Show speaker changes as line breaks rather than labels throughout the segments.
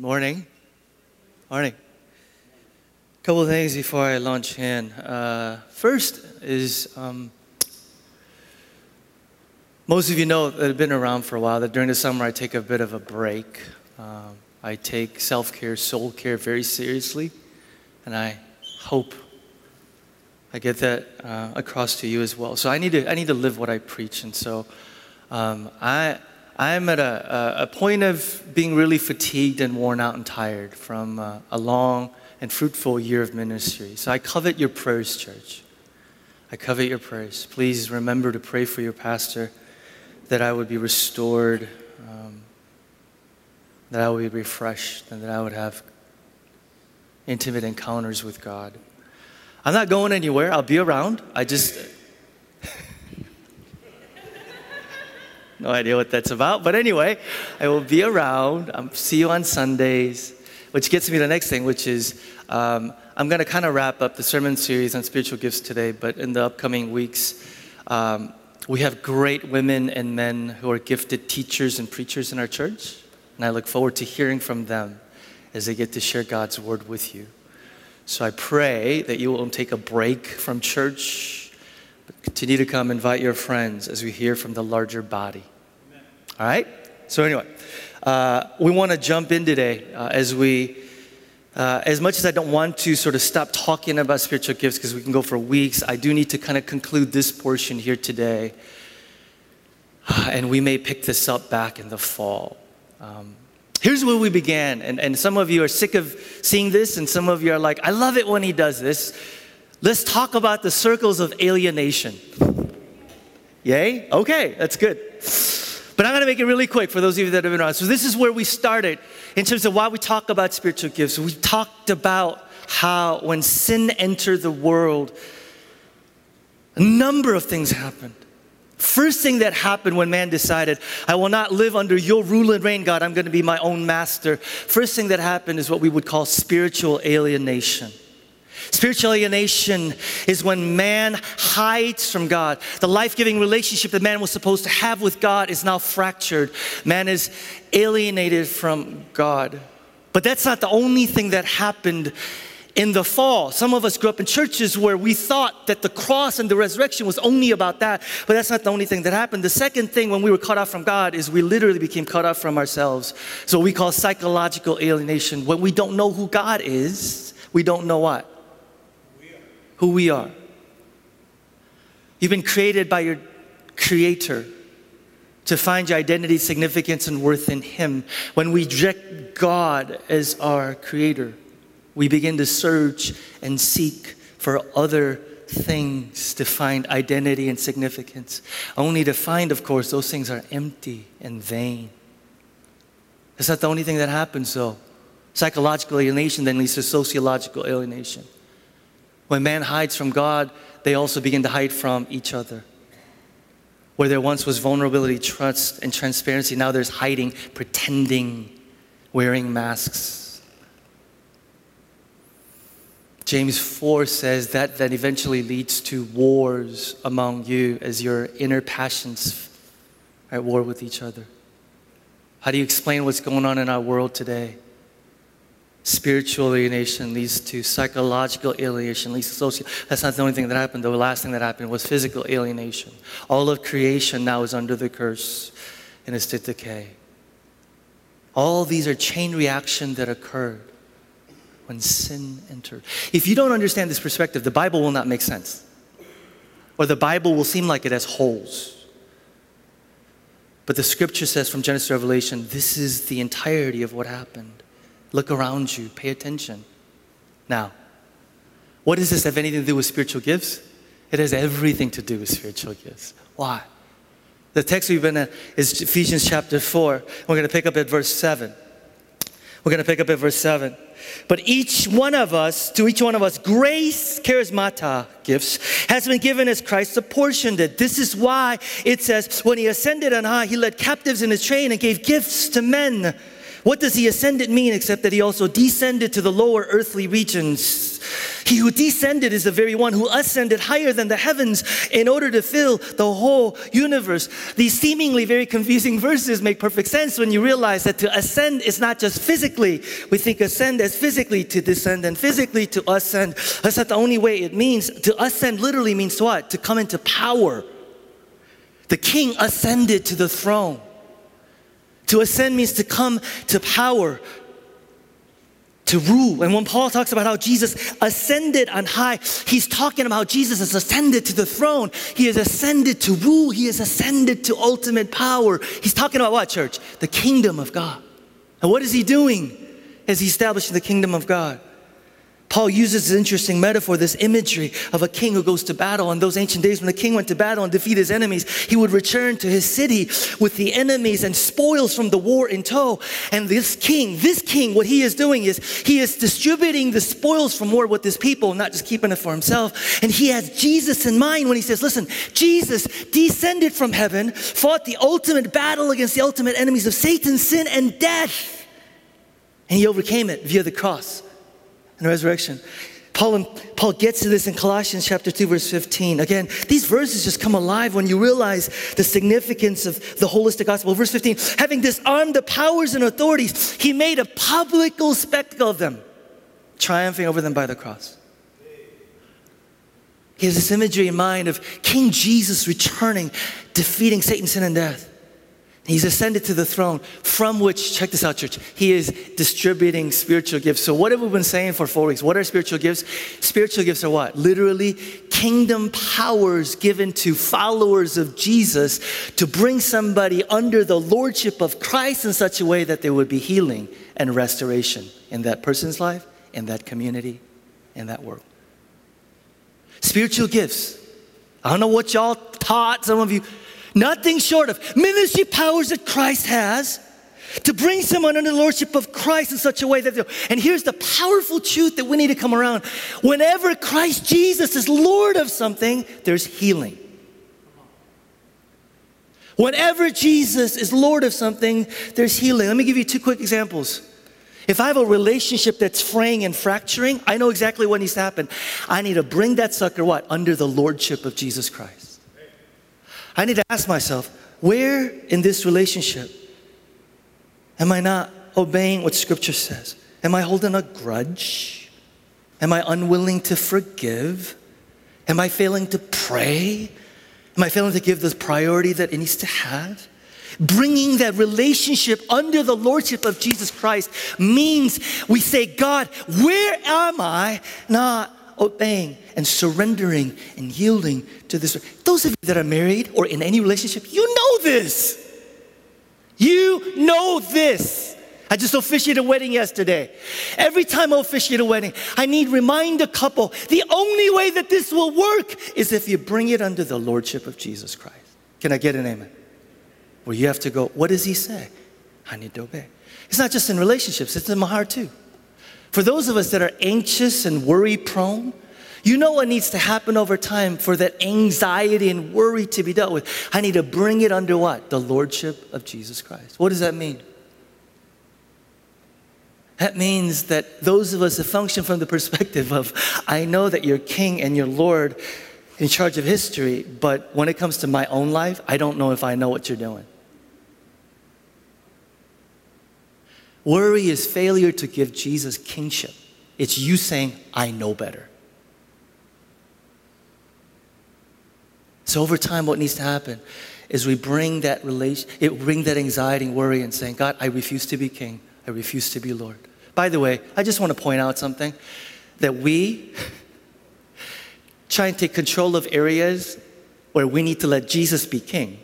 Morning. Morning. A Couple things before I launch in. Uh, first is um, most of you know that have been around for a while that during the summer I take a bit of a break. Um, I take self care, soul care very seriously, and I hope I get that uh, across to you as well. So I need to I need to live what I preach, and so um, I I'm at a, a, point of being really fatigued and worn out and tired from uh, a long and fruitful year of ministry. So I covet your prayers, church. I covet your prayers. Please remember to pray for your pastor that I would be restored, um, that I would be refreshed, and that I would have intimate encounters with God. I'm not going anywhere. I'll be around. I just no idea what that's about. But anyway, I will be around. Um, see you on Sundays, which gets me to the next thing, which is um, I'm going to kind of wrap up the sermon series on spiritual gifts today, but in the upcoming weeks, um, we have great women and men who are gifted teachers and preachers in our church, and I look forward to hearing from them as they get to share God's word with you. So I pray that you will take a break from church Continue to come, invite your friends as we hear from the larger body. Amen. All right? So, anyway, uh, we want to jump in today uh, as we, uh, as much as I don't want to sort of stop talking about spiritual gifts because we can go for weeks, I do need to kind of conclude this portion here today. And we may pick this up back in the fall. Um, here's where we began. And, and some of you are sick of seeing this, and some of you are like, I love it when he does this. Let's talk about the circles of alienation. Yay? Okay, that's good. But I'm going to make it really quick for those of you that have been around. So, this is where we started in terms of why we talk about spiritual gifts. We talked about how when sin entered the world, a number of things happened. First thing that happened when man decided, I will not live under your rule and reign, God, I'm going to be my own master. First thing that happened is what we would call spiritual alienation. Spiritual alienation is when man hides from God. The life giving relationship that man was supposed to have with God is now fractured. Man is alienated from God. But that's not the only thing that happened in the fall. Some of us grew up in churches where we thought that the cross and the resurrection was only about that, but that's not the only thing that happened. The second thing when we were cut off from God is we literally became cut off from ourselves. So we call psychological alienation. When we don't know who God is, we don't know what? Who we are. You've been created by your Creator to find your identity, significance, and worth in Him. When we reject God as our Creator, we begin to search and seek for other things to find identity and significance, only to find, of course, those things are empty and vain. That's not the only thing that happens, though. Psychological alienation then leads to sociological alienation. When man hides from God, they also begin to hide from each other. Where there once was vulnerability, trust, and transparency, now there's hiding, pretending, wearing masks. James 4 says that that eventually leads to wars among you as your inner passions are at war with each other. How do you explain what's going on in our world today? Spiritual alienation leads to psychological alienation, leads to social. That's not the only thing that happened. The last thing that happened was physical alienation. All of creation now is under the curse and is to decay. All these are chain reaction that occurred when sin entered. If you don't understand this perspective, the Bible will not make sense. Or the Bible will seem like it has holes. But the scripture says from Genesis to Revelation, this is the entirety of what happened. Look around you, pay attention. Now, what does this have anything to do with spiritual gifts? It has everything to do with spiritual gifts. Why? The text we've been at is Ephesians chapter 4. We're going to pick up at verse 7. We're going to pick up at verse 7. But each one of us, to each one of us, grace, charismata gifts, has been given as Christ apportioned it. This is why it says, when he ascended on high, he led captives in his train and gave gifts to men. What does he ascended mean except that he also descended to the lower earthly regions? He who descended is the very one who ascended higher than the heavens in order to fill the whole universe. These seemingly very confusing verses make perfect sense when you realize that to ascend is not just physically. We think ascend as physically to descend and physically to ascend. That's not the only way it means. To ascend literally means what? To come into power. The king ascended to the throne. To ascend means to come to power, to rule. And when Paul talks about how Jesus ascended on high, he's talking about Jesus has ascended to the throne. He has ascended to rule. He has ascended to ultimate power. He's talking about what, church? The kingdom of God. And what is he doing as he establishing the kingdom of God? Paul uses this interesting metaphor, this imagery of a king who goes to battle. In those ancient days, when the king went to battle and defeat his enemies, he would return to his city with the enemies and spoils from the war in tow. And this king, this king, what he is doing is he is distributing the spoils from war with his people, not just keeping it for himself. And he has Jesus in mind when he says, Listen, Jesus descended from heaven, fought the ultimate battle against the ultimate enemies of Satan, sin, and death. And he overcame it via the cross and resurrection. Paul, Paul gets to this in Colossians chapter 2, verse 15. Again, these verses just come alive when you realize the significance of the holistic gospel. Verse 15, having disarmed the powers and authorities, he made a public spectacle of them, triumphing over them by the cross. He has this imagery in mind of King Jesus returning, defeating Satan, sin, and death. He's ascended to the throne from which, check this out, church, he is distributing spiritual gifts. So, what have we been saying for four weeks? What are spiritual gifts? Spiritual gifts are what? Literally, kingdom powers given to followers of Jesus to bring somebody under the lordship of Christ in such a way that there would be healing and restoration in that person's life, in that community, in that world. Spiritual gifts. I don't know what y'all taught, some of you Nothing short of ministry powers that Christ has to bring someone under the lordship of Christ in such a way that, and here's the powerful truth that we need to come around. Whenever Christ Jesus is Lord of something, there's healing. Whenever Jesus is Lord of something, there's healing. Let me give you two quick examples. If I have a relationship that's fraying and fracturing, I know exactly what needs to happen. I need to bring that sucker what? Under the lordship of Jesus Christ. I need to ask myself, where in this relationship am I not obeying what Scripture says? Am I holding a grudge? Am I unwilling to forgive? Am I failing to pray? Am I failing to give the priority that it needs to have? Bringing that relationship under the lordship of Jesus Christ means we say, God, where am I not obeying and surrendering and yielding to this. Those of you that are married or in any relationship, you know this. You know this. I just officiated a wedding yesterday. Every time I officiate a wedding, I need remind a couple the only way that this will work is if you bring it under the lordship of Jesus Christ. Can I get an amen? Where you have to go, what does he say? I need to obey. It's not just in relationships, it's in my heart too. For those of us that are anxious and worry prone, you know what needs to happen over time for that anxiety and worry to be dealt with. I need to bring it under what? The Lordship of Jesus Christ. What does that mean? That means that those of us that function from the perspective of, I know that you're King and you're Lord in charge of history, but when it comes to my own life, I don't know if I know what you're doing. Worry is failure to give Jesus kingship. It's you saying, I know better. So over time, what needs to happen is we bring that relation, it bring that anxiety and worry and saying, God, I refuse to be king. I refuse to be Lord. By the way, I just want to point out something that we try and take control of areas where we need to let Jesus be king.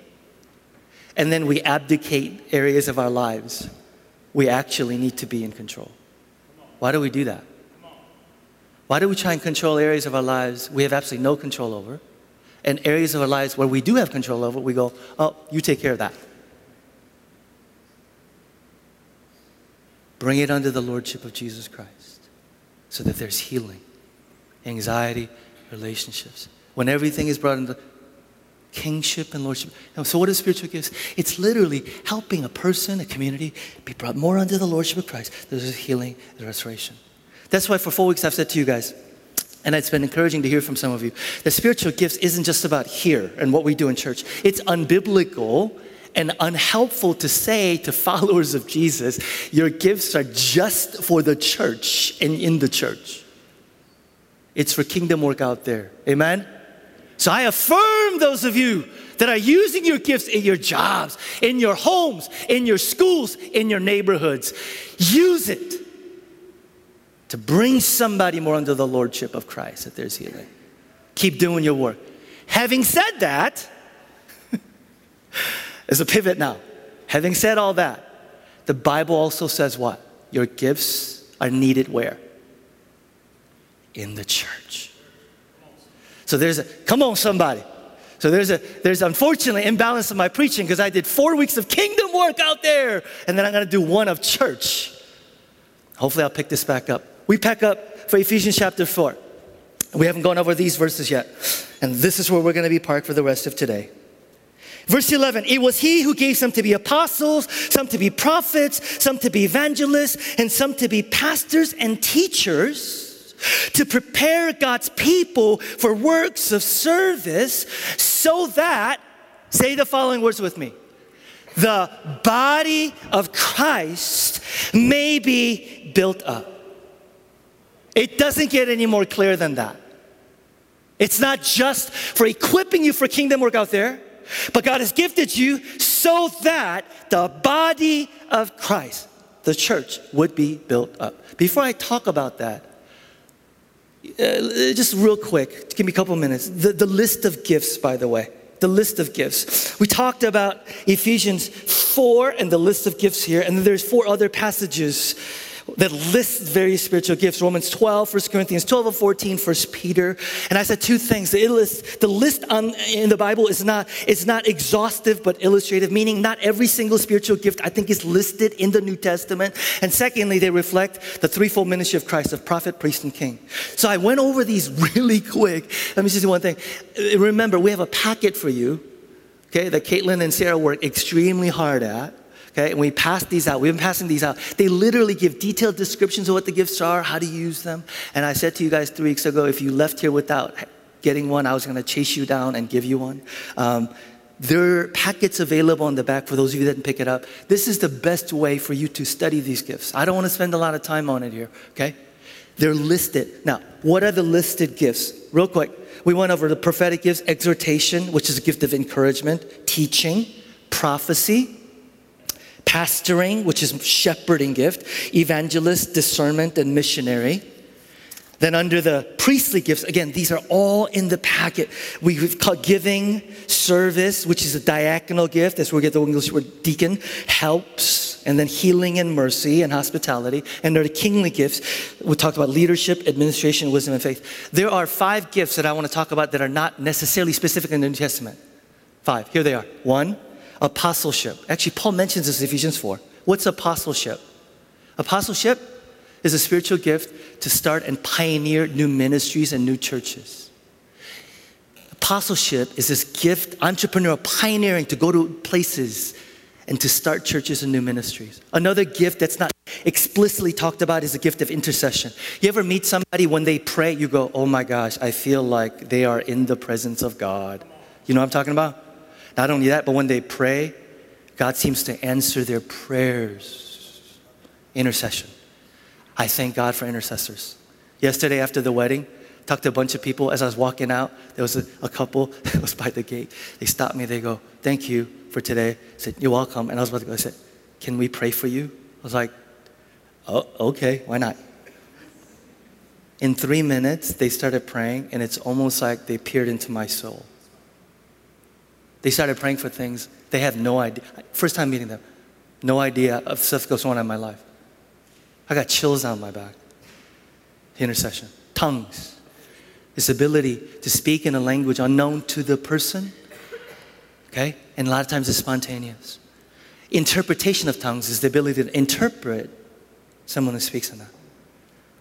And then we abdicate areas of our lives we actually need to be in control. Why do we do that? Why do we try and control areas of our lives we have absolutely no control over? And areas of our lives where we do have control over, we go, oh, you take care of that. Bring it under the lordship of Jesus Christ so that there's healing, anxiety, relationships. When everything is brought into kingship and lordship. So, what is spiritual gifts? It's literally helping a person, a community, be brought more under the lordship of Christ. There's healing, there's restoration. That's why for four weeks I've said to you guys, And it's been encouraging to hear from some of you. The spiritual gifts isn't just about here and what we do in church. It's unbiblical and unhelpful to say to followers of Jesus, your gifts are just for the church and in the church. It's for kingdom work out there. Amen? So I affirm those of you that are using your gifts in your jobs, in your homes, in your schools, in your neighborhoods. Use it to bring somebody more under the lordship of Christ that there's healing. Keep doing your work. Having said that, there's a pivot now. Having said all that, the Bible also says what? Your gifts are needed where? In the church. So there's a, come on, somebody. So there's a there's unfortunately imbalance in my preaching because I did four weeks of kingdom work out there, and then I'm gonna do one of church. Hopefully I'll pick this back up. We pack up for Ephesians chapter 4. We haven't gone over these verses yet. And this is where we're going to be parked for the rest of today. Verse 11, it was he who gave some to be apostles, some to be prophets, some to be evangelists, and some to be pastors and teachers to prepare God's people for works of service so that, say the following words with me, the body of Christ may be built up. It doesn't get any more clear than that. It's not just for equipping you for kingdom work out there, but God has gifted you so that the body of Christ, the church, would be built up. Before I talk about that, uh, just real quick, give me a couple minutes. The, the list of gifts, by the way, the list of gifts. We talked about Ephesians 4 and the list of gifts here, and then there's four other passages that lists various spiritual gifts Romans 12, 1 Corinthians 12 and 14, 1 Peter. And I said two things. The list, the list on, in the Bible is not, is not exhaustive but illustrative, meaning not every single spiritual gift I think is listed in the New Testament. And secondly, they reflect the threefold ministry of Christ of prophet, priest, and king. So I went over these really quick. Let me just do one thing. Remember, we have a packet for you, okay, that Caitlin and Sarah work extremely hard at. Okay, and we pass these out. We've been passing these out. They literally give detailed descriptions of what the gifts are, how to use them. And I said to you guys three weeks ago, if you left here without getting one, I was going to chase you down and give you one. Um, there are packets available in the back for those of you that didn't pick it up. This is the best way for you to study these gifts. I don't want to spend a lot of time on it here, okay? They're listed. Now, what are the listed gifts? Real quick, we went over the prophetic gifts, exhortation, which is a gift of encouragement, teaching, prophecy, pastoring, which is shepherding gift, evangelist, discernment, and missionary. Then under the priestly gifts, again, these are all in the packet. We've called giving, service, which is a diaconal gift. That's where we get the English word deacon, helps, and then healing and mercy and hospitality. And there are the kingly gifts. We talked about leadership, administration, wisdom, and faith. There are five gifts that I want to talk about that are not necessarily specific in the New Testament. Five. Here they are. One, apostleship. Actually, Paul mentions this in Ephesians 4. What's apostleship? Apostleship is a spiritual gift to start and pioneer new ministries and new churches. Apostleship is this gift, entrepreneurial pioneering to go to places and to start churches and new ministries. Another gift that's not explicitly talked about is a gift of intercession. You ever meet somebody when they pray, you go, oh my gosh, I feel like they are in the presence of God. You know what I'm talking about? Not only that, but when they pray, God seems to answer their prayers. Intercession. I thank God for intercessors. Yesterday after the wedding, talked to a bunch of people. As I was walking out, there was a, a couple that was by the gate. They stopped me. They go, "Thank you for today." I said, "You're welcome." And I was about to go. I said, "Can we pray for you?" I was like, "Oh, okay. Why not?" In three minutes, they started praying, and it's almost like they peered into my soul. They started praying for things they had no idea. First time meeting them, no idea of stuff goes on in my life. I got chills down my back. The intercession, tongues, this ability to speak in a language unknown to the person. Okay, and a lot of times it's spontaneous. Interpretation of tongues is the ability to interpret someone who speaks in that.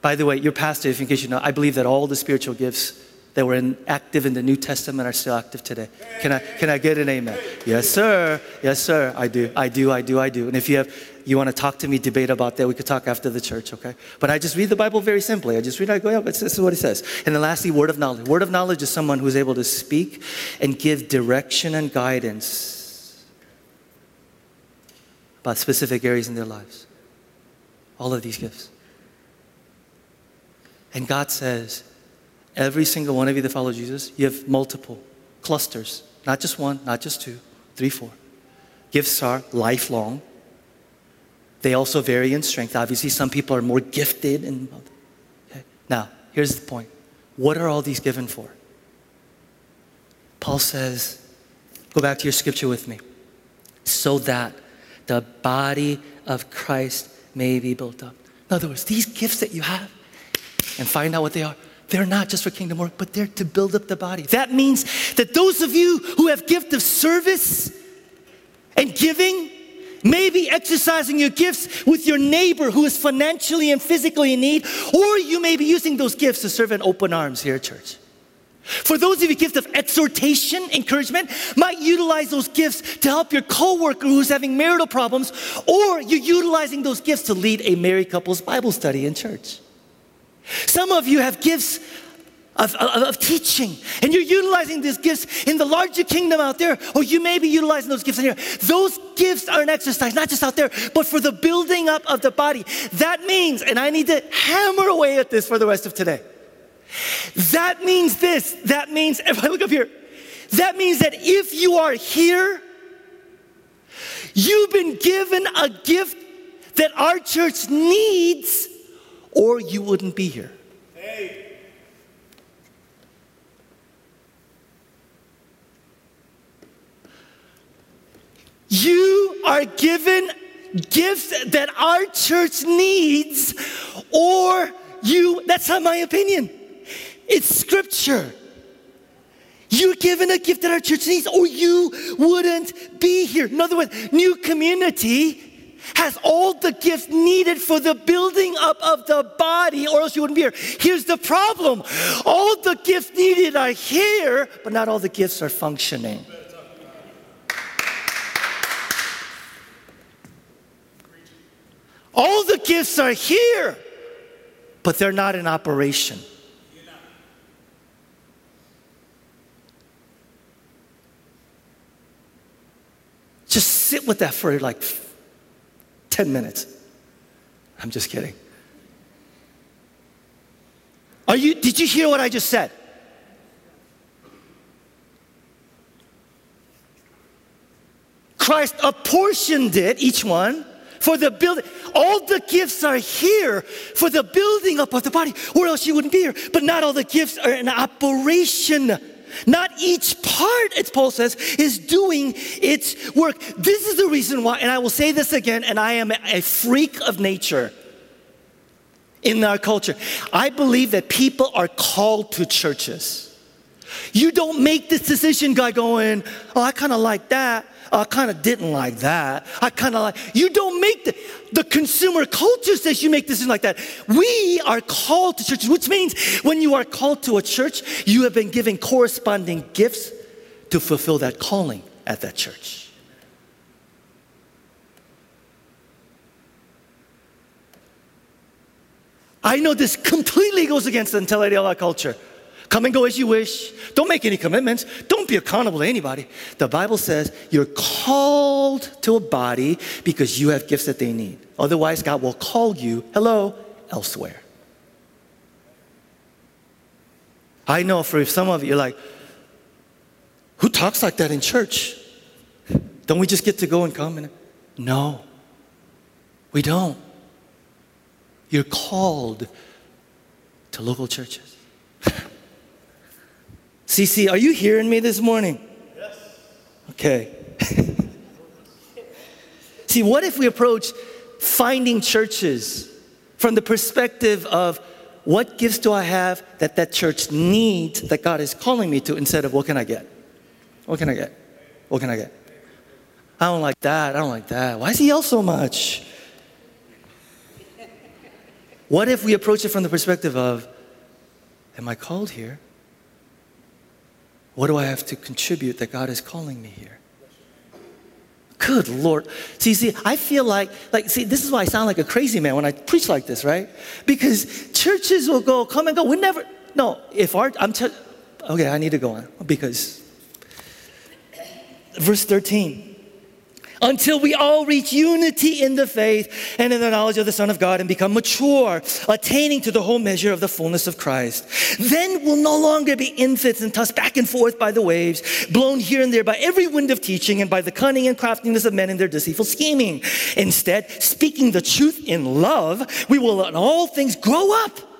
By the way, your pastor, if in case you know, I believe that all the spiritual gifts that were in, active in the New Testament are still active today? Can I, can I get an amen? Yes, sir. Yes, sir. I do. I do. I do. I do. And if you have, you want to talk to me, debate about that, we could talk after the church, okay? But I just read the Bible very simply. I just read, I go, yeah, this is what it says. And then lastly, word of knowledge. Word of knowledge is someone who's able to speak and give direction and guidance about specific areas in their lives. All of these gifts. And God says, every single one of you that follow Jesus, you have multiple clusters, not just one, not just two, three, four. Gifts are lifelong. They also vary in strength. Obviously, some people are more gifted. And, okay. Now, here's the point what are all these given for? Paul says, go back to your scripture with me, so that the body of Christ may be built up. In other words, these gifts that you have, and find out what they are. They're not just for kingdom work, but they're to build up the body. That means that those of you who have gift of service and giving, may be exercising your gifts with your neighbor who is financially and physically in need, or you may be using those gifts to serve in open arms here at church. For those of you gift of exhortation, encouragement, might utilize those gifts to help your coworker who's having marital problems, or you're utilizing those gifts to lead a married couple's Bible study in church. Some of you have gifts of, of, of, teaching, and you're utilizing these gifts in the larger kingdom out there, or you may be utilizing those gifts in here. Those gifts are an exercise, not just out there, but for the building up of the body. That means, and I need to hammer away at this for the rest of today. That means this. That means, if I look up here, that means that if you are here, you've been given a gift that our church needs or you wouldn't be here. You are given gifts that our church needs, or you, that's not my opinion. It's scripture. You're given a gift that our church needs, or you wouldn't be here. In other words, new community has all the gifts needed for the building up of the body, or else you wouldn't be here. Here's the problem all the gifts needed are here, but not all the gifts are functioning. All the gifts are here, but they're not in operation. Just sit with that for like 10 minutes. I'm just kidding. Are you, did you hear what I just said? Christ apportioned it, each one, for the building. All the gifts are here for the building up of the body, or else you wouldn't be here. But not all the gifts are in operation. Not each part, as Paul says, is doing its work. This is the reason why, and I will say this again, and I am a freak of nature in our culture. I believe that people are called to churches. You don't make this decision guy going, oh, I kind of like that. I kind of didn't like that. I kind of like, you don't make the, the consumer culture says you make decisions like that. We are called to churches, which means when you are called to a church, you have been given corresponding gifts to fulfill that calling at that church. I know this completely goes against the mentality of our culture. Come and go as you wish. Don't make any commitments. Don't be accountable to anybody. The Bible says you're called to a body because you have gifts that they need. Otherwise, God will call you, hello, elsewhere. I know for some of you, you're like, who talks like that in church? Don't we just get to go and come? And no, we don't. You're called to local churches. CC, are you hearing me this morning? Yes. Okay. See, what if we approach finding churches from the perspective of what gifts do I have that that church needs that God is calling me to instead of what can I get? What can I get? What can I get? I don't like that. I don't like that. Why does he yell so much? What if we approach it from the perspective of, am I called here? What do I have to contribute that God is calling me here? Good Lord. See, see, I feel like, like, see, this is why I sound like a crazy man when I preach like this, right? Because churches will go, come and go. We never, no, if our, I'm, t- okay, I need to go on because, verse 13 until we all reach unity in the faith and in the knowledge of the Son of God and become mature, attaining to the whole measure of the fullness of Christ. Then we'll no longer be infants and tossed back and forth by the waves, blown here and there by every wind of teaching and by the cunning and craftiness of men in their deceitful scheming. Instead, speaking the truth in love, we will in all things grow up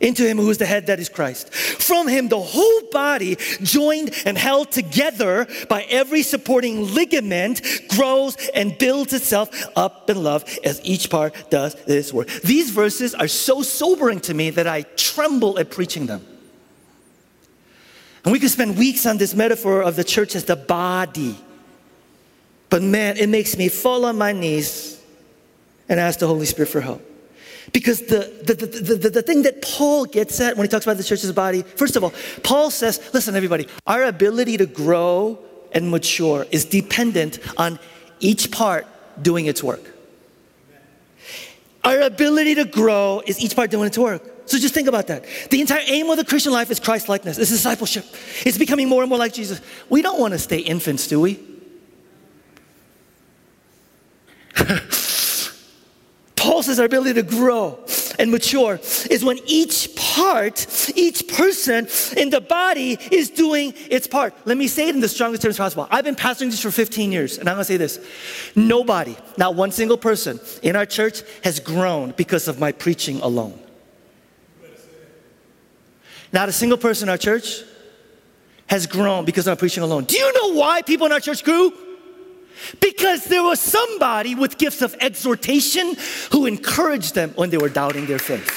into him who is the head that is Christ. From him, the whole body, joined and held together by every supporting ligament, grows and builds itself up in love as each part does its work. These verses are so sobering to me that I tremble at preaching them. And we could spend weeks on this metaphor of the church as the body. But man, it makes me fall on my knees and ask the Holy Spirit for help. Because the, the, the, the, the, thing that Paul gets at when he talks about the church's body, first of all, Paul says, listen, everybody, our ability to grow and mature is dependent on each part doing its work. Our ability to grow is each part doing its work. So just think about that. The entire aim of the Christian life is Christ likeness, it's discipleship, it's becoming more and more like Jesus. We don't want to stay infants, do we? Says our ability to grow and mature is when each part, each person in the body is doing its part. Let me say it in the strongest terms possible. I've been pastoring this for 15 years, and I'm gonna say this nobody, not one single person in our church has grown because of my preaching alone. Not a single person in our church has grown because of my preaching alone. Do you know why people in our church grew? Because there was somebody with gifts of exhortation who encouraged them when they were doubting their faith.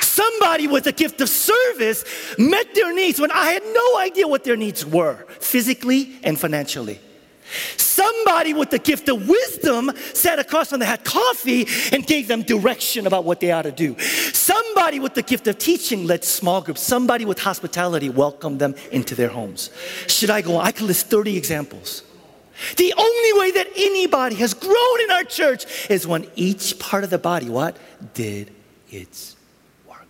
Somebody with a gift of service met their needs when I had no idea what their needs were, physically and financially. Somebody with the gift of wisdom sat across from them, had coffee, and gave them direction about what they ought to do. Somebody with the gift of teaching led small groups. Somebody with hospitality welcomed them into their homes. Should I go on? I could list 30 examples. The only way that anybody has grown in our church is when each part of the body, what? Did its work.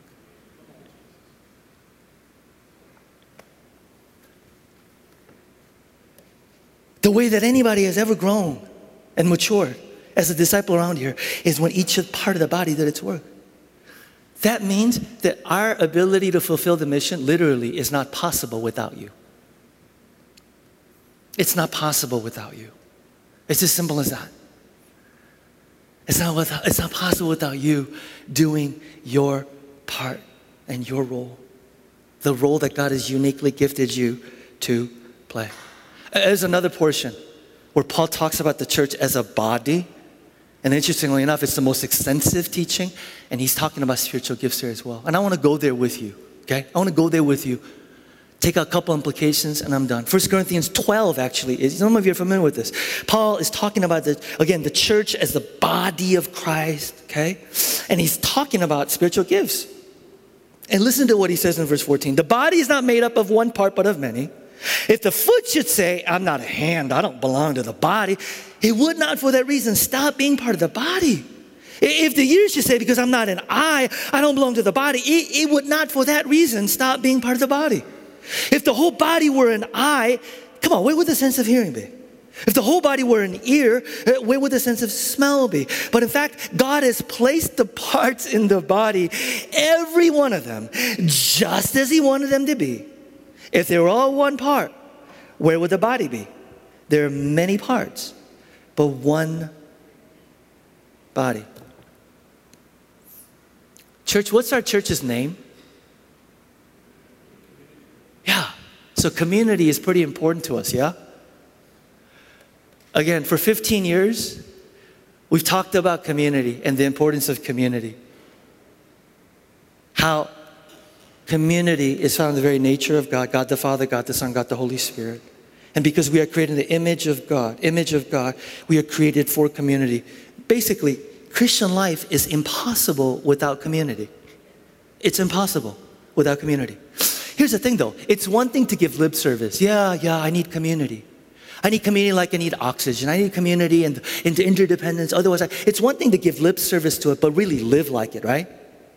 The way that anybody has ever grown and matured as a disciple around here is when each part of the body did its work. That means that our ability to fulfill the mission literally is not possible without you. It's not possible without you. It's as simple as that. It's not, without, it's not possible without you doing your part and your role, the role that God has uniquely gifted you to play. There's another portion where Paul talks about the church as a body. And interestingly enough, it's the most extensive teaching, and he's talking about spiritual gifts here as well. And I want to go there with you, okay? I want to go there with you take a couple implications and I'm done. 1 Corinthians 12 actually is, some of you are familiar with this. Paul is talking about the, again, the church as the body of Christ, okay? And he's talking about spiritual gifts. And listen to what he says in verse 14. The body is not made up of one part, but of many. If the foot should say, I'm not a hand, I don't belong to the body, it would not for that reason stop being part of the body. If the ear should say, because I'm not an eye, I don't belong to the body, it, it would not for that reason stop being part of the body. If the whole body were an eye, come on, where would the sense of hearing be? If the whole body were an ear, uh, where would the sense of smell be? But in fact, God has placed the parts in the body, every one of them, just as He wanted them to be. If they were all one part, where would the body be? There are many parts, but one body. Church, what's our church's name? Yeah. So community is pretty important to us, yeah? Again, for 15 years, we've talked about community and the importance of community. How community is found in the very nature of God God the Father, God the Son, God the Holy Spirit. And because we are created in the image of God, image of God, we are created for community. Basically, Christian life is impossible without community. It's impossible without community. Here's the thing though it's one thing to give lip service. Yeah, yeah, I need community. I need community like I need oxygen. I need community and, and interdependence. Otherwise, I, it's one thing to give lip service to it, but really live like it, right?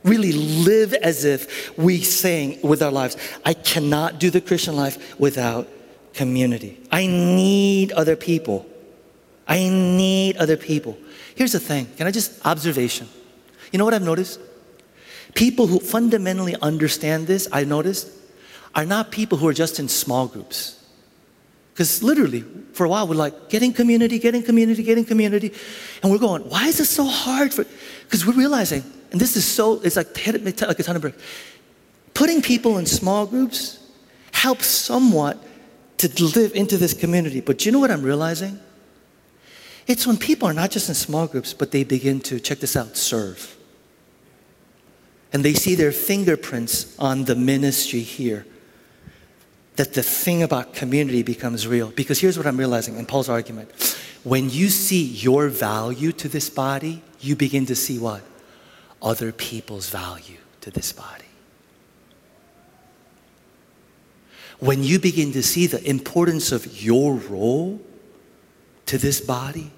Really live as if we saying with our lives, I cannot do the Christian life without community. I need other people. I need other people. Here's the thing. Can I just observation? You know what I've noticed? People who fundamentally understand this, I noticed, are not people who are just in small groups. Because literally, for a while, we're like, getting community, getting community, getting community. And we're going, why is it so hard for, because we're realizing, and this is so, it's like, like a ton of bricks. Putting people in small groups helps somewhat to live into this community. But you know what I'm realizing? It's when people are not just in small groups, but they begin to, check this out, serve and they see their fingerprints on the ministry here, that the thing about community becomes real. Because here's what I'm realizing in Paul's argument when you see your value to this body, you begin to see what? Other people's value to this body. When you begin to see the importance of your role to this body,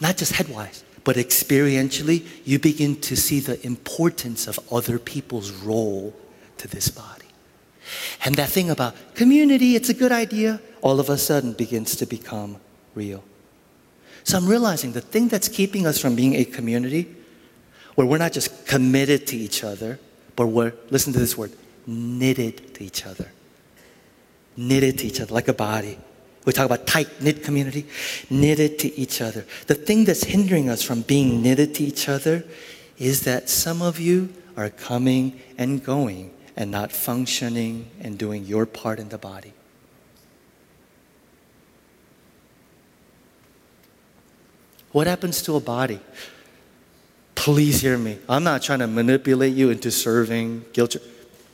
not just headwise, but experientially, you begin to see the importance of other people's role to this body. And that thing about community, it's a good idea, all of a sudden begins to become real. So I'm realizing the thing that's keeping us from being a community, where we're not just committed to each other, but we're, listen to this word, knitted to each other. Knitted to each other like a body. We talk about tight knit community, knitted to each other. The thing that's hindering us from being knitted to each other is that some of you are coming and going and not functioning and doing your part in the body. What happens to a body? Please hear me. I'm not trying to manipulate you into serving guilt.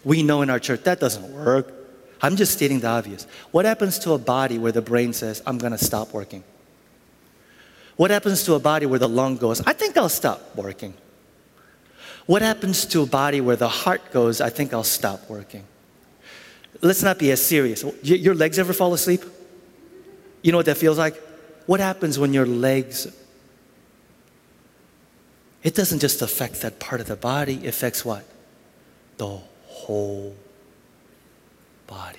We know in our church that doesn't work. I'm just stating the obvious. What happens to a body where the brain says, I'm going to stop working? What happens to a body where the lung goes, I think I'll stop working? What happens to a body where the heart goes, I think I'll stop working? Let's not be as serious. Your legs ever fall asleep? You know what that feels like? What happens when your legs it doesn't just affect that part of the body, it affects what? The whole body.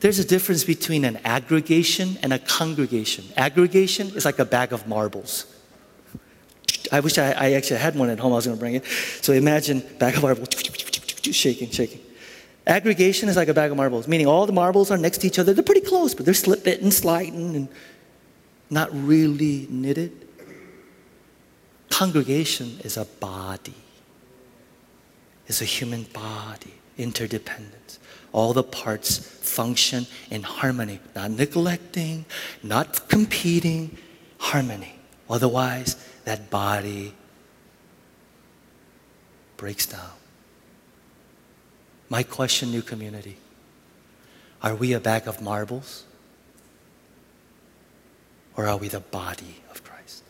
There's a difference between an aggregation and a congregation. Aggregation is like a bag of marbles. I wish I, I actually had one at home. I was going to bring it. So imagine bag of marbles shaking, shaking. Aggregation is like a bag of marbles, meaning all the marbles are next to each other. They're pretty close, but they're slipping and sliding and not really knitted. Congregation is a body is a human body, interdependence. All the parts function in harmony, not neglecting, not competing, harmony. Otherwise, that body breaks down. My question, new community are we a bag of marbles? Or are we the body of Christ?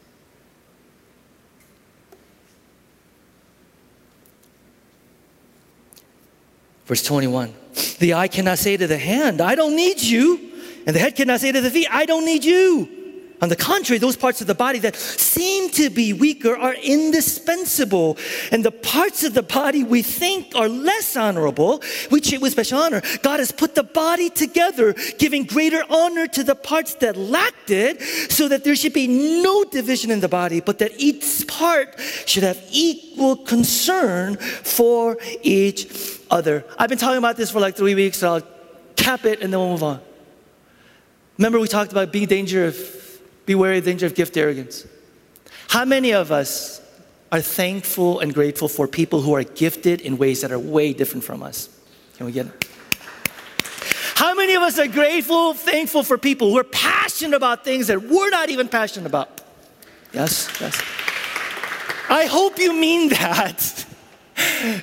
Verse 21 The eye cannot say to the hand, I don't need you. And the head cannot say to the feet, I don't need you. On the contrary, those parts of the body that seem to be weaker are indispensable. And the parts of the body we think are less honorable, we treat with special honor. God has put the body together, giving greater honor to the parts that lacked it, so that there should be no division in the body, but that each part should have equal concern for each other. I've been talking about this for like three weeks, so I'll cap it and then we'll move on. Remember, we talked about being danger of be wary of the danger of gift arrogance. How many of us are thankful and grateful for people who are gifted in ways that are way different from us? Can we get it? How many of us are grateful, thankful for people who are passionate about things that we're not even passionate about? Yes, yes. I hope you mean that.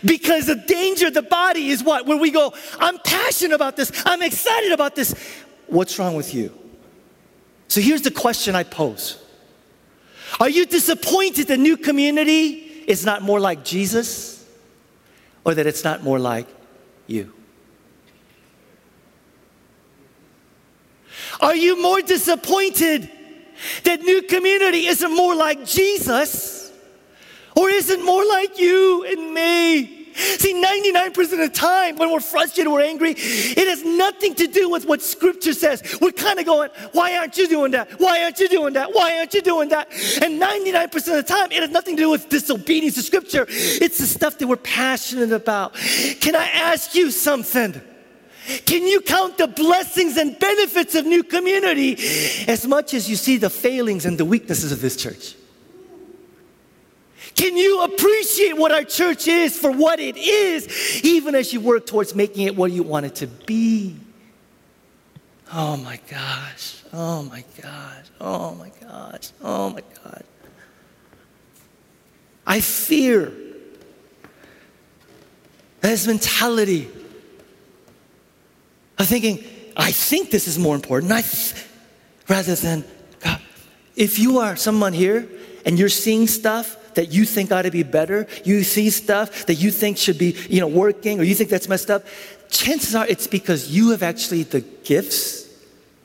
because the danger of the body is what? Where we go, I'm passionate about this, I'm excited about this. What's wrong with you? So here's the question I pose Are you disappointed the new community is not more like Jesus? or that it's not more like you? Are you more disappointed that new community isn't more like Jesus or isn't more like you and me? See, 99% of the time when we're frustrated, we're angry, it has nothing to do with what scripture says. We're kind of going, why aren't you doing that? Why aren't you doing that? Why aren't you doing that? And 99% of the time, it has nothing to do with disobedience to scripture. It's the stuff that we're passionate about. Can I ask you something? Can you count the blessings and benefits of new community as much as you see the failings and the weaknesses of this church? Can you appreciate what our church is for what it is, even as you work towards making it what you want it to be? Oh my gosh. Oh my gosh. Oh my gosh. Oh my God. I fear this mentality of thinking, I think this is more important, I th- rather than, God, if you are someone here and you're seeing stuff that you think ought to be better, you see stuff that you think should be, you know, working, or you think that's messed up, chances are it's because you have actually the gifts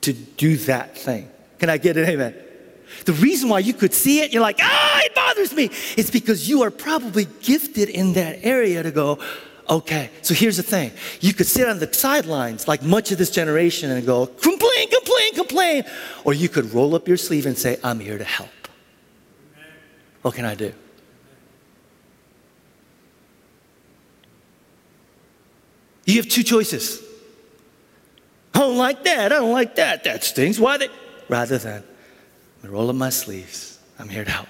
to do that thing. Can I get an amen? The reason why you could see it, you're like, ah, it bothers me. It's because you are probably gifted in that area to go, okay, so here's the thing. You could sit on the sidelines like much of this generation and go, complain, complain, complain. Or you could roll up your sleeve and say, I'm here to help. What can I do? You have two choices. I don't like that. I don't like that. That stings. Why? Rather than, I'm roll up my sleeves. I'm here to help.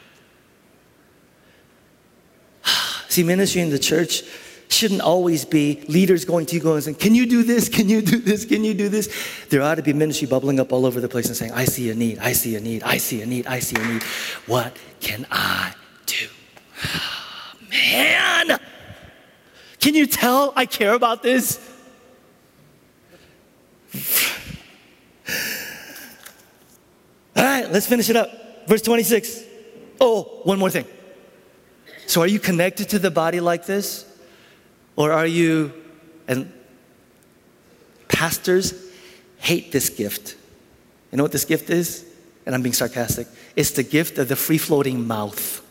See, ministry in the church shouldn't always be leaders going to you going and saying, Can you do this? Can you do this? Can you do this? There ought to be ministry bubbling up all over the place and saying, I see a need, I see a need, I see a need, I see a need. What can I do? Man, can you tell I care about this? All right, let's finish it up. Verse 26. Oh, one more thing. So, are you connected to the body like this? Or are you, and pastors hate this gift. You know what this gift is? And I'm being sarcastic. It's the gift of the free floating mouth.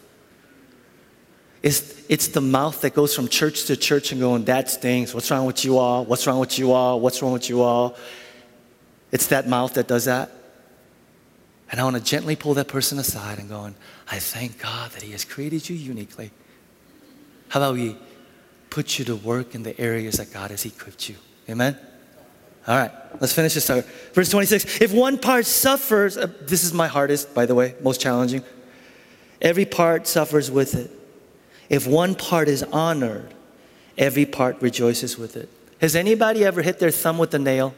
It's, it's the mouth that goes from church to church and going, that stings. What's wrong with you all? What's wrong with you all? What's wrong with you all? It's that mouth that does that. And I want to gently pull that person aside and going, I thank God that He has created you uniquely. How about we put you to work in the areas that God has equipped you? Amen? All right, let's finish this. Out. Verse 26. If one part suffers, uh, this is my hardest, by the way, most challenging. Every part suffers with it. If one part is honored, every part rejoices with it. Has anybody ever hit their thumb with a nail?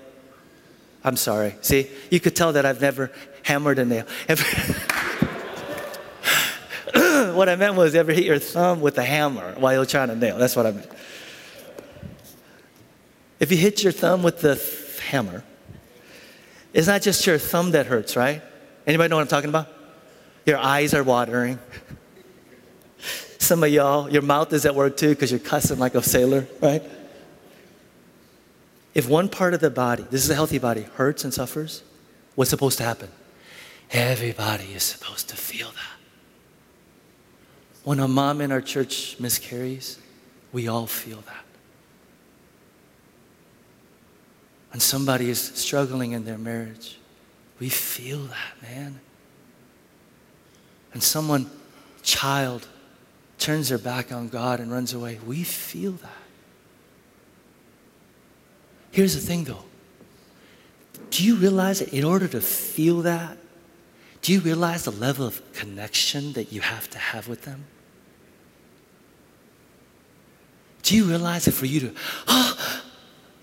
I'm sorry. See, you could tell that I've never hammered a nail. what I meant was ever hit your thumb with a hammer while you're trying to nail. That's what I meant. If you hit your thumb with the th- hammer, it's not just your thumb that hurts, right? Anybody know what I'm talking about? Your eyes are watering. Some of y'all, your mouth is at work too because you're cussing like a sailor, right? If one part of the body, this is a healthy body, hurts and suffers, what's supposed to happen? Everybody is supposed to feel that. When a mom in our church miscarries, we all feel that. When somebody is struggling in their marriage, we feel that, man. And someone, child, turns their back on God and runs away, we feel that. Here's the thing though. Do you realize that in order to feel that, do you realize the level of connection that you have to have with them? Do you realize that for you to oh,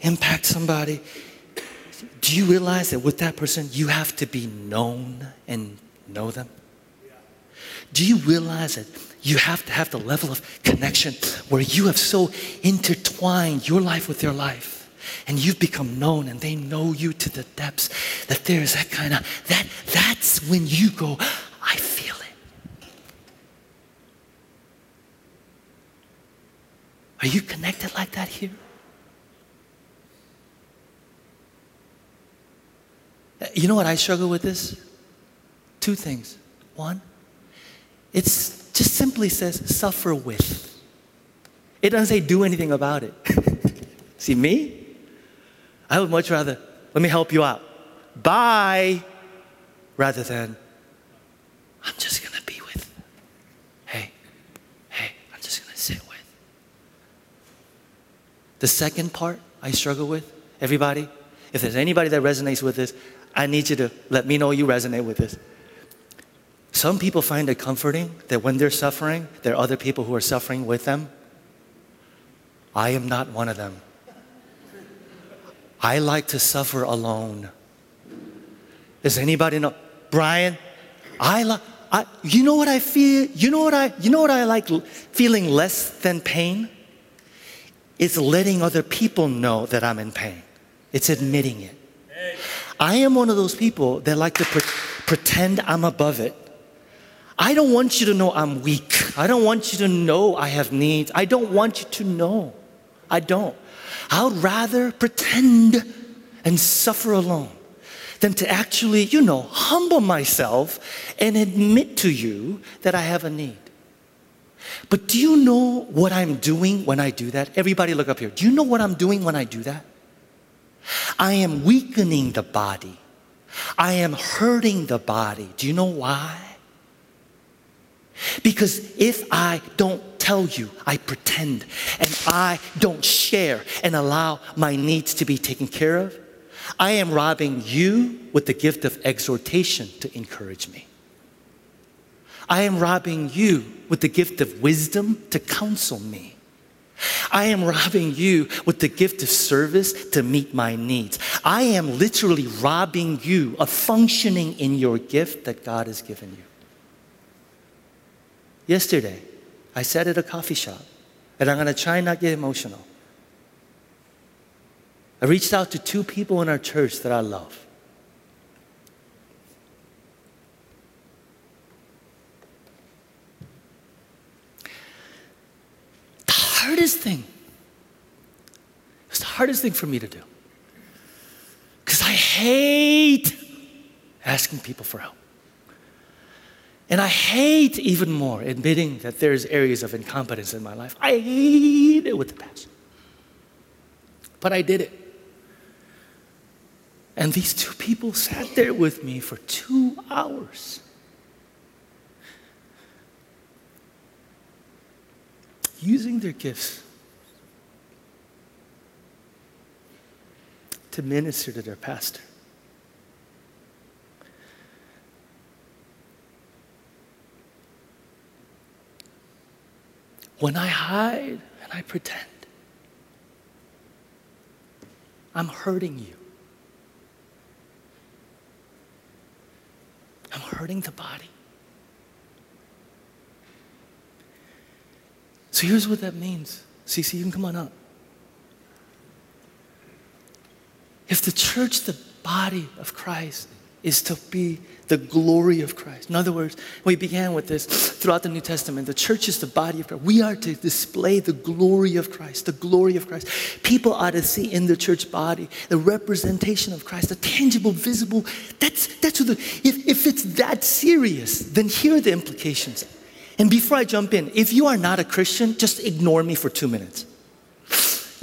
impact somebody, do you realize that with that person, you have to be known and know them? Do you realize that you have to have the level of connection where you have so intertwined your life with their life? and you've become known and they know you to the depths that there's that kind of that that's when you go i feel it Are you connected like that here? Uh, you know what I struggle with this? Two things. One, it just simply says suffer with. It doesn't say do anything about it. See, me? I would much rather, let me help you out. Bye. Rather than, I'm just going to be with. Hey, hey, I'm just going to sit with. The second part I struggle with, everybody, if there's anybody that resonates with this, I need you to let me know you resonate with this. Some people find it comforting that when they're suffering, there are other people who are suffering with them. I am not one of them. I like to suffer alone. Does anybody know? Brian, I like. I, you know what I feel? You know what I? You know what I like? Feeling less than pain. It's letting other people know that I'm in pain. It's admitting it. I am one of those people that like to pre- pretend I'm above it. I don't want you to know I'm weak. I don't want you to know I have needs. I don't want you to know. I don't. I would rather pretend and suffer alone than to actually, you know, humble myself and admit to you that I have a need. But do you know what I'm doing when I do that? Everybody, look up here. Do you know what I'm doing when I do that? I am weakening the body. I am hurting the body. Do you know why? Because if I don't tell you, I pretend, and I don't share and allow my needs to be taken care of, I am robbing you with the gift of exhortation to encourage me. I am robbing you with the gift of wisdom to counsel me. I am robbing you with the gift of service to meet my needs. I am literally robbing you of functioning in your gift that God has given you. Yesterday, I sat at a coffee shop, and I'm going to try not get emotional. I reached out to two people in our church that I love. The hardest thing, it's the hardest thing for me to do. Because I hate asking people for help. And I hate even more admitting that there's areas of incompetence in my life. I hate it with the passion. But I did it. And these two people sat there with me for two hours. Using their gifts to minister to their pastor. When I hide and I pretend, I'm hurting you. I'm hurting the body. So here's what that means. CC, you can come on up. If the church, the body of Christ, is to be the glory of Christ. In other words, we began with this throughout the New Testament. The church is the body of Christ. We are to display the glory of Christ, the glory of Christ. People are to see in the church body the representation of Christ, the tangible, visible. That's, that's what the, if, if it's that serious, then here are the implications. And before I jump in, if you are not a Christian, just ignore me for two minutes.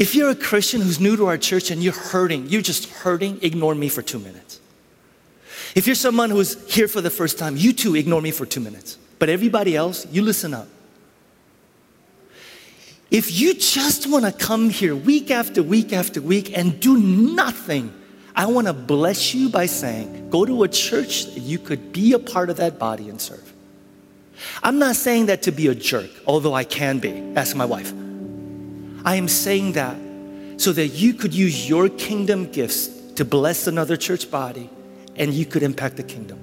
If you're a Christian who's new to our church and you're hurting, you're just hurting, ignore me for two minutes. If you're someone who's here for the first time, you too ignore me for two minutes. But everybody else, you listen up. If you just want to come here week after week after week and do nothing, I want to bless you by saying, go to a church that you could be a part of that body and serve. I'm not saying that to be a jerk, although I can be. Ask my wife. I am saying that so that you could use your kingdom gifts to bless another church body and you could impact the kingdom.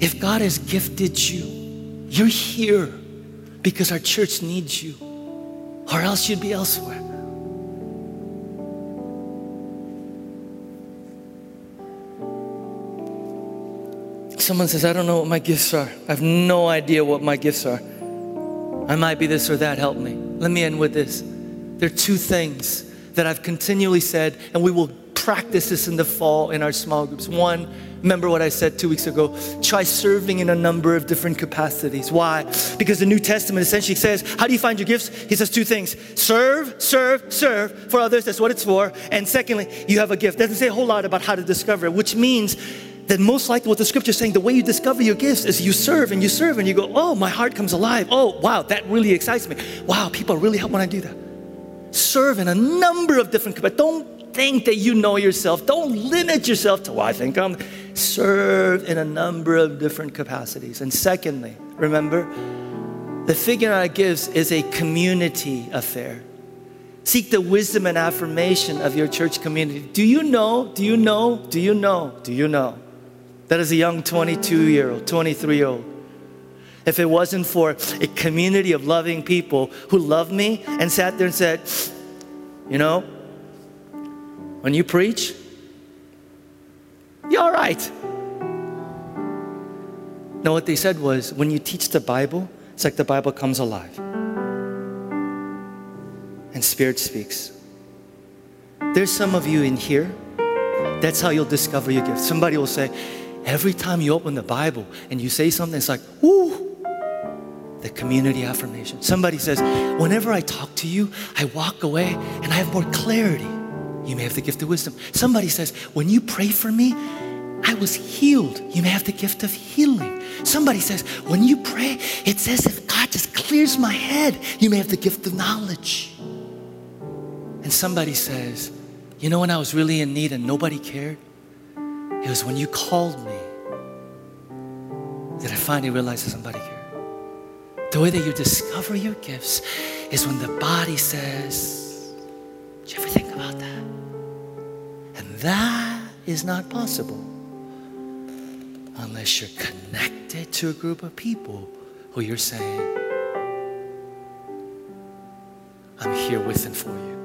If God has gifted you, you're here because our church needs you, or else you'd be elsewhere. Someone says, I don't know what my gifts are. I have no idea what my gifts are. I might be this or that. Help me. Let me end with this. There are two things that I've continually said, and we will practice this in the fall in our small groups. One, remember what I said two weeks ago try serving in a number of different capacities. Why? Because the New Testament essentially says, How do you find your gifts? He says two things serve, serve, serve for others. That's what it's for. And secondly, you have a gift. Doesn't say a whole lot about how to discover it, which means that most likely what the scripture is saying, the way you discover your gifts is you serve and you serve and you go, oh, my heart comes alive. Oh, wow, that really excites me. Wow, people really help when I do that. Serve in a number of different, but don't think that you know yourself. Don't limit yourself to, well, I think I'm, serve in a number of different capacities. And secondly, remember, the figuring out gifts is a community affair. Seek the wisdom and affirmation of your church community. Do you know? Do you know? Do you know? Do you know? That is a young 22 year old, 23 year old. If it wasn't for a community of loving people who loved me and sat there and said, you know, when you preach, you're all right. No, what they said was when you teach the Bible, it's like the Bible comes alive and Spirit speaks. There's some of you in here, that's how you'll discover your gift. Somebody will say, every time you open the Bible and you say something, it's like, whoo, the community affirmation. Somebody says, whenever I talk to you, I walk away and I have more clarity. You may have the gift of wisdom. Somebody says, when you pray for me, I was healed. You may have the gift of healing. Somebody says, when you pray, it's as if God just clears my head. You may have the gift of knowledge. And somebody says, you know when I was really in need and nobody cared? It was when you called me that I finally realized that somebody here. The way that you discover your gifts is when the body says, Did you ever think about that? And that is not possible unless you're connected to a group of people who you're saying, I'm here with and for you.